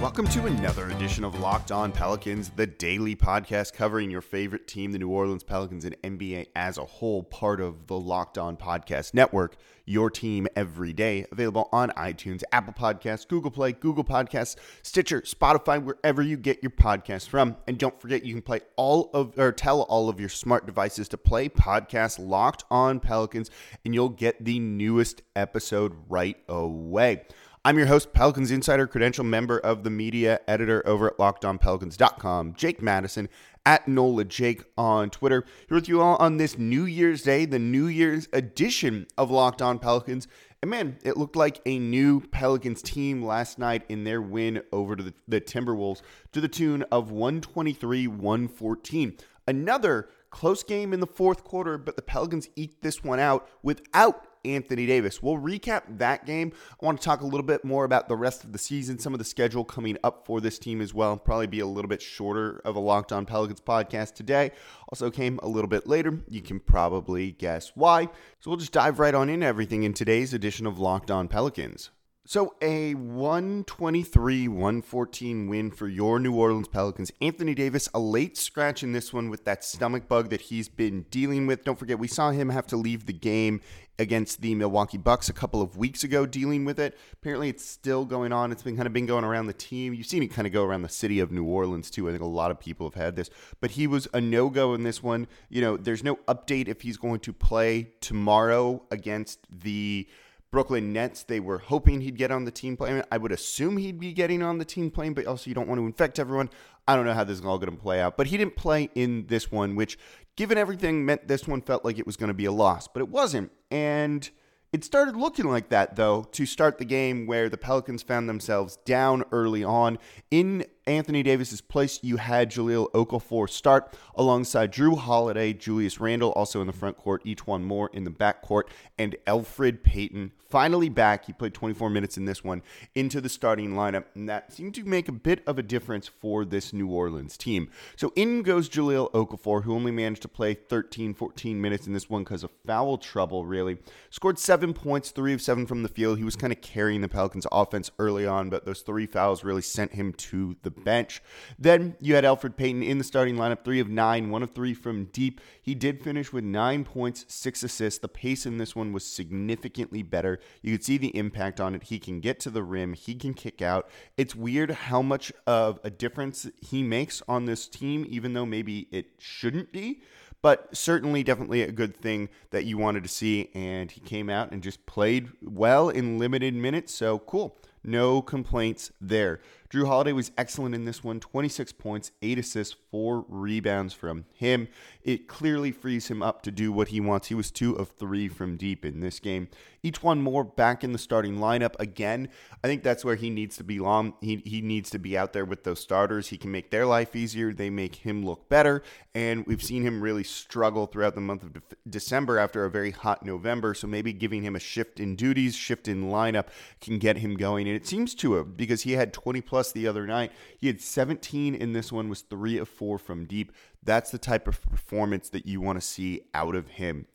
Welcome to another edition of Locked On Pelicans, the daily podcast covering your favorite team, the New Orleans Pelicans, and NBA as a whole, part of the Locked On Podcast Network. Your team every day, available on iTunes, Apple Podcasts, Google Play, Google Podcasts, Stitcher, Spotify, wherever you get your podcasts from. And don't forget, you can play all of or tell all of your smart devices to play podcast Locked On Pelicans, and you'll get the newest episode right away. I'm your host, Pelicans Insider, credential member of the media editor over at LockedOnPelicans.com, Jake Madison at NOLA Jake on Twitter. Here with you all on this New Year's Day, the New Year's edition of Locked On Pelicans. And man, it looked like a new Pelicans team last night in their win over the, the Timberwolves to the tune of 123 114. Another close game in the fourth quarter, but the Pelicans eat this one out without Anthony Davis. We'll recap that game. I want to talk a little bit more about the rest of the season, some of the schedule coming up for this team as well. Probably be a little bit shorter of a Locked On Pelicans podcast today. Also came a little bit later. You can probably guess why. So we'll just dive right on in everything in today's edition of Locked On Pelicans. So, a 123 114 win for your New Orleans Pelicans. Anthony Davis, a late scratch in this one with that stomach bug that he's been dealing with. Don't forget, we saw him have to leave the game against the Milwaukee Bucks a couple of weeks ago dealing with it. Apparently, it's still going on. It's been kind of been going around the team. You've seen it kind of go around the city of New Orleans too. I think a lot of people have had this, but he was a no go in this one. You know, there's no update if he's going to play tomorrow against the Brooklyn Nets, they were hoping he'd get on the team plane. I would assume he'd be getting on the team plane, but also you don't want to infect everyone. I don't know how this is all going to play out, but he didn't play in this one, which, given everything, meant this one felt like it was going to be a loss, but it wasn't. And it started looking like that, though, to start the game where the Pelicans found themselves down early on. In Anthony Davis's place, you had Jahlil Okafor start alongside Jrue Holiday, Julius Randle, also in the front court, E'Twaun Moore in the back court, and Elfrid Payton finally back. He played 24 minutes in this one into the starting lineup, and that seemed to make a bit of a difference for this New Orleans team. So in goes Jahlil Okafor, who only managed to play 13, 14 minutes in this one because of foul trouble, really. Scored seven points, three of seven from the field. He was kind of carrying the Pelicans offense early on, but those three fouls really sent him to the bench. Then you had Elfrid Payton in the starting lineup, three of nine, one of three from deep. He did finish with nine points, six assists. The pace in this one was significantly better. You could see the impact on it. He can get to the rim, he can kick out. It's weird how much of a difference he makes on this team, even though maybe it shouldn't be but certainly definitely a good thing that you wanted to see and he came out and just played well in limited minutes so cool no complaints there. Jrue Holiday was excellent in this one 26 points, 8 assists, 4 rebounds from him. It clearly frees him up to do what he wants. He was 2 of 3 from deep in this game. E'Twaun Moore back in the starting lineup again. I think that's where he needs to be long. He, he needs to be out there with those starters. He can make their life easier. They make him look better. And we've seen him really struggle throughout the month of de- December after a very hot November. So maybe giving him a shift in duties, shift in lineup can get him going. And it seems to have because he had 20 plus the other night. He had 17 in this one, was three of four from deep. That's the type of performance that you want to see out of him.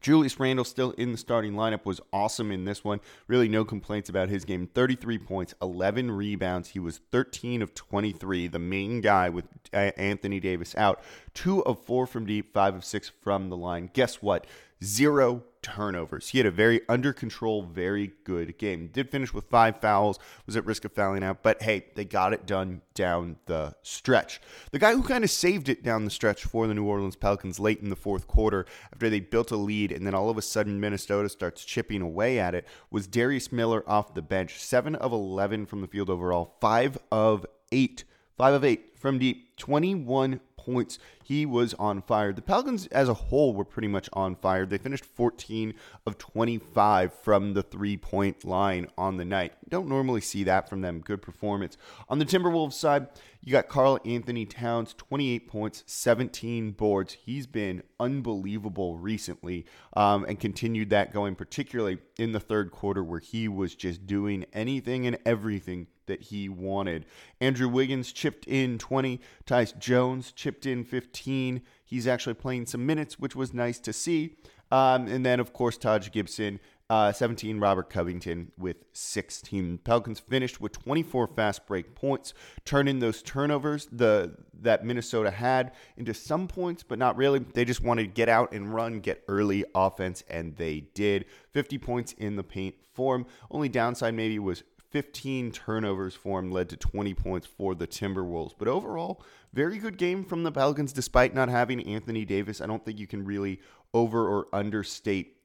Julius Randle still in the starting lineup was awesome in this one. Really no complaints about his game. 33 points, 11 rebounds. He was 13 of 23, the main guy with uh, Anthony Davis out. 2 of 4 from deep, 5 of 6 from the line. Guess what? Zero turnovers. He had a very under control, very good game. Did finish with five fouls, was at risk of fouling out, but hey, they got it done down the stretch. The guy who kind of saved it down the stretch for the New Orleans Pelicans late in the fourth quarter after they built a lead and then all of a sudden Minnesota starts chipping away at it was Darius Miller off the bench. 7 of 11 from the field overall, 5 of 8. 5 of 8 from deep, 21 points. He was on fire. The Pelicans as a whole were pretty much on fire. They finished 14 of 25 from the three point line on the night. Don't normally see that from them. Good performance. On the Timberwolves side, you got Karl-Anthony Towns, 28 points, 17 boards. He's been unbelievable recently um, and continued that going, particularly in the third quarter where he was just doing anything and everything that he wanted. Andrew Wiggins chipped in 20. Tyus Jones chipped in 15. He's actually playing some minutes, which was nice to see. Um, and then, of course, Taj Gibson uh, 17, Robert Covington with 16. Pelicans finished with 24 fast break points, turning those turnovers the that Minnesota had into some points, but not really. They just wanted to get out and run, get early offense, and they did. 50 points in the paint form. Only downside maybe was 15 turnovers for him led to 20 points for the Timberwolves. But overall, very good game from the Pelicans despite not having Anthony Davis. I don't think you can really over or understate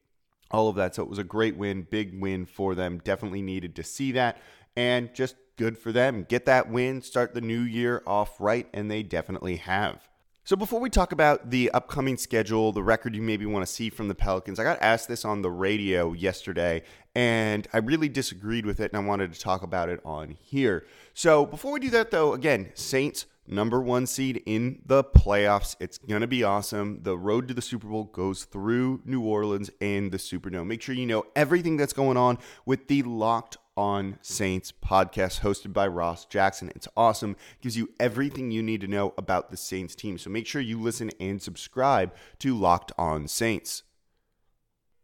all of that. So it was a great win, big win for them. Definitely needed to see that. And just good for them. Get that win, start the new year off right, and they definitely have. So before we talk about the upcoming schedule, the record you maybe want to see from the Pelicans, I got asked this on the radio yesterday, and I really disagreed with it, and I wanted to talk about it on here. So before we do that, though, again, Saints number one seed in the playoffs. It's going to be awesome. The road to the Super Bowl goes through New Orleans and the Superdome. Make sure you know everything that's going on with the Locked on Saints podcast hosted by Ross Jackson. It's awesome. gives you everything you need to know about the Saints team. So make sure you listen and subscribe to Locked on Saints.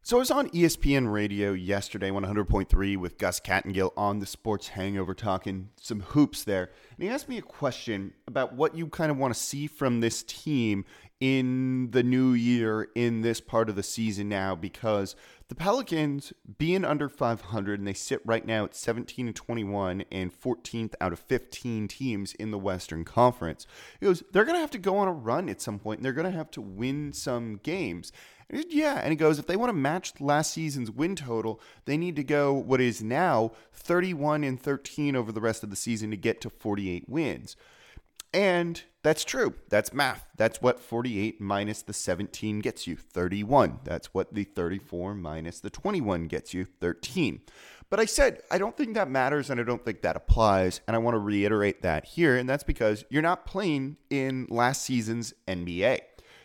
So I was on ESPN radio yesterday, 100.3, with Gus Kattengell on the Sports Hangover talking some hoops there. And he asked me a question about what you kind of want to see from this team in the new year, in this part of the season now, because the Pelicans being under 500 and they sit right now at 17 and 21 and 14th out of 15 teams in the Western Conference. He goes, they're going to have to go on a run at some point and they're going to have to win some games. And yeah, and he goes, if they want to match last season's win total, they need to go what is now 31 and 13 over the rest of the season to get to 48 wins. And that's true. That's math. That's what 48 minus the 17 gets you 31. That's what the 34 minus the 21 gets you 13. But I said, I don't think that matters and I don't think that applies. And I want to reiterate that here. And that's because you're not playing in last season's NBA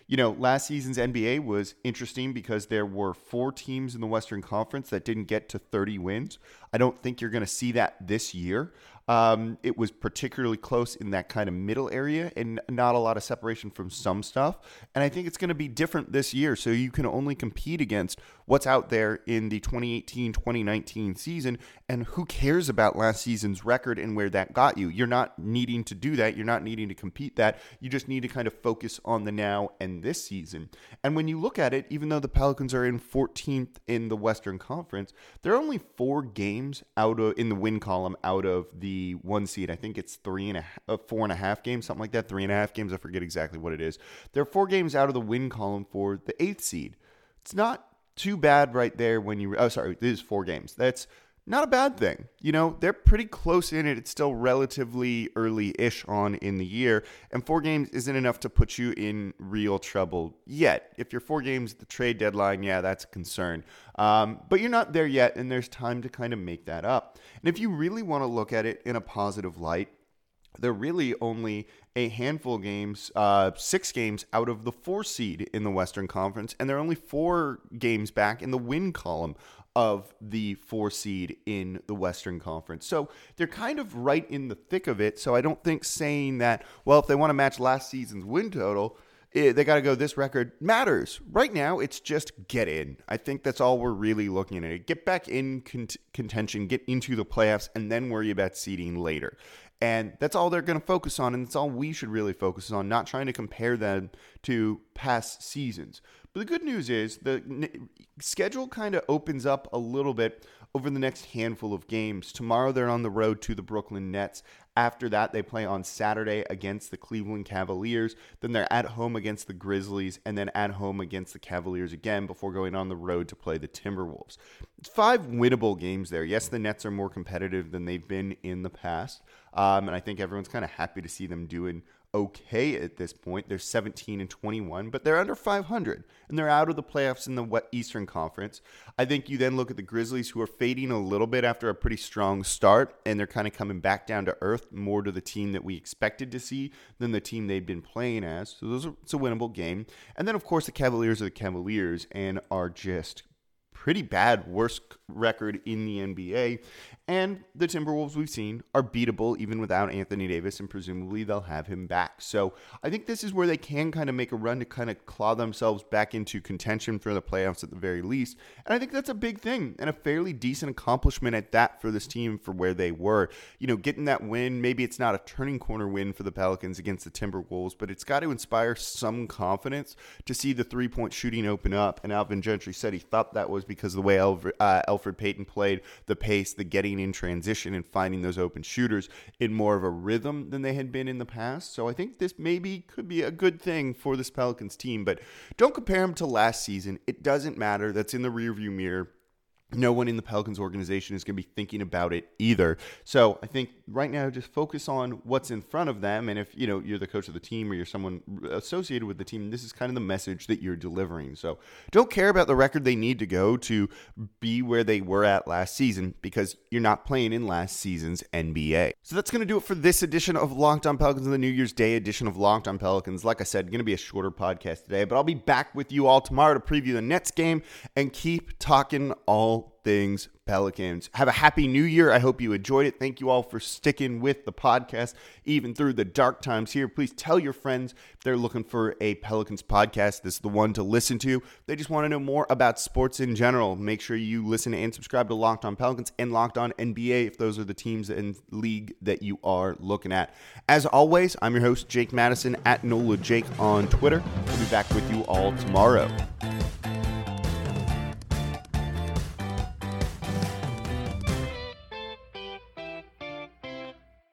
you know, last season's NBA was interesting because there were four teams in the Western Conference that didn't get to 30 wins. I don't think you're going to see that this year. Um, it was particularly close in that kind of middle area and not a lot of separation from some stuff. And I think it's going to be different this year. So you can only compete against what's out there in the 2018 2019 season. And who cares about last season's record and where that got you? You're not needing to do that. You're not needing to compete that. You just need to kind of focus on the now and this season. And when you look at it, even though the Pelicans are in 14th in the Western Conference, there are only four games out of in the win column out of the one seed. I think it's three and a uh, four and a half games, something like that. Three and a half games. I forget exactly what it is. There are four games out of the win column for the eighth seed. It's not too bad right there when you. Oh, sorry, it is four games. That's not a bad thing. You know, they're pretty close in it. It's still relatively early ish on in the year, and four games isn't enough to put you in real trouble yet. If you're four games at the trade deadline, yeah, that's a concern. Um, but you're not there yet, and there's time to kind of make that up. And if you really want to look at it in a positive light, they're really only a handful of games, uh, six games out of the four seed in the Western Conference, and they're only four games back in the win column of the four seed in the Western Conference. So they're kind of right in the thick of it. So I don't think saying that, well, if they want to match last season's win total, it, they got to go this record matters. Right now, it's just get in. I think that's all we're really looking at. Get back in cont- contention, get into the playoffs, and then worry about seeding later. And that's all they're going to focus on, and that's all we should really focus on, not trying to compare them to past seasons. But the good news is the n- schedule kind of opens up a little bit over the next handful of games. Tomorrow they're on the road to the Brooklyn Nets. After that, they play on Saturday against the Cleveland Cavaliers. Then they're at home against the Grizzlies, and then at home against the Cavaliers again before going on the road to play the Timberwolves. It's five winnable games there. Yes, the Nets are more competitive than they've been in the past, um, and I think everyone's kind of happy to see them doing okay at this point. They're 17 and 21, but they're under 500 and they're out of the playoffs in the Eastern Conference. I think you then look at the Grizzlies, who are fading a little bit after a pretty strong start, and they're kind of coming back down to earth more to the team that we expected to see than the team they've been playing as. So those are, it's a winnable game. And then, of course, the Cavaliers are the Cavaliers and are just pretty bad worst record in the NBA. And the Timberwolves we've seen are beatable even without Anthony Davis, and presumably they'll have him back. So I think this is where they can kind of make a run to kind of claw themselves back into contention for the playoffs at the very least. And I think that's a big thing and a fairly decent accomplishment at that for this team for where they were. You know, getting that win, maybe it's not a turning corner win for the Pelicans against the Timberwolves, but it's got to inspire some confidence to see the three point shooting open up. And Alvin Gentry said he thought that was because of the way Elfrid, uh, Payton played, the pace, the getting in transition, and finding those open shooters in more of a rhythm than they had been in the past. So I think this maybe could be a good thing for this Pelicans team. But don't compare them to last season. It doesn't matter. That's in the rearview mirror no one in the Pelicans organization is going to be thinking about it either. So I think right now just focus on what's in front of them and if you know you're the coach of the team or you're someone associated with the team this is kind of the message that you're delivering. So don't care about the record they need to go to be where they were at last season because you're not playing in last season's nba so that's going to do it for this edition of locked on pelicans and the new year's day edition of locked on pelicans. Like i said going to be a shorter podcast today but i'll be back with you all tomorrow to preview the nets game and keep talking things Pelicans. Have a happy new year. I hope you enjoyed it. Thank you all for sticking with the podcast, even through the dark times here. Please tell your friends if they're looking for a Pelicans podcast. This is the one to listen to. They just want to know more about sports in general. Make sure you listen and subscribe to Locked On Pelicans and Locked On NBA if those are the teams and league that you are looking at. As always, I'm your host, Jake Madison at NOLA Jake on Twitter. We'll be back with you all tomorrow.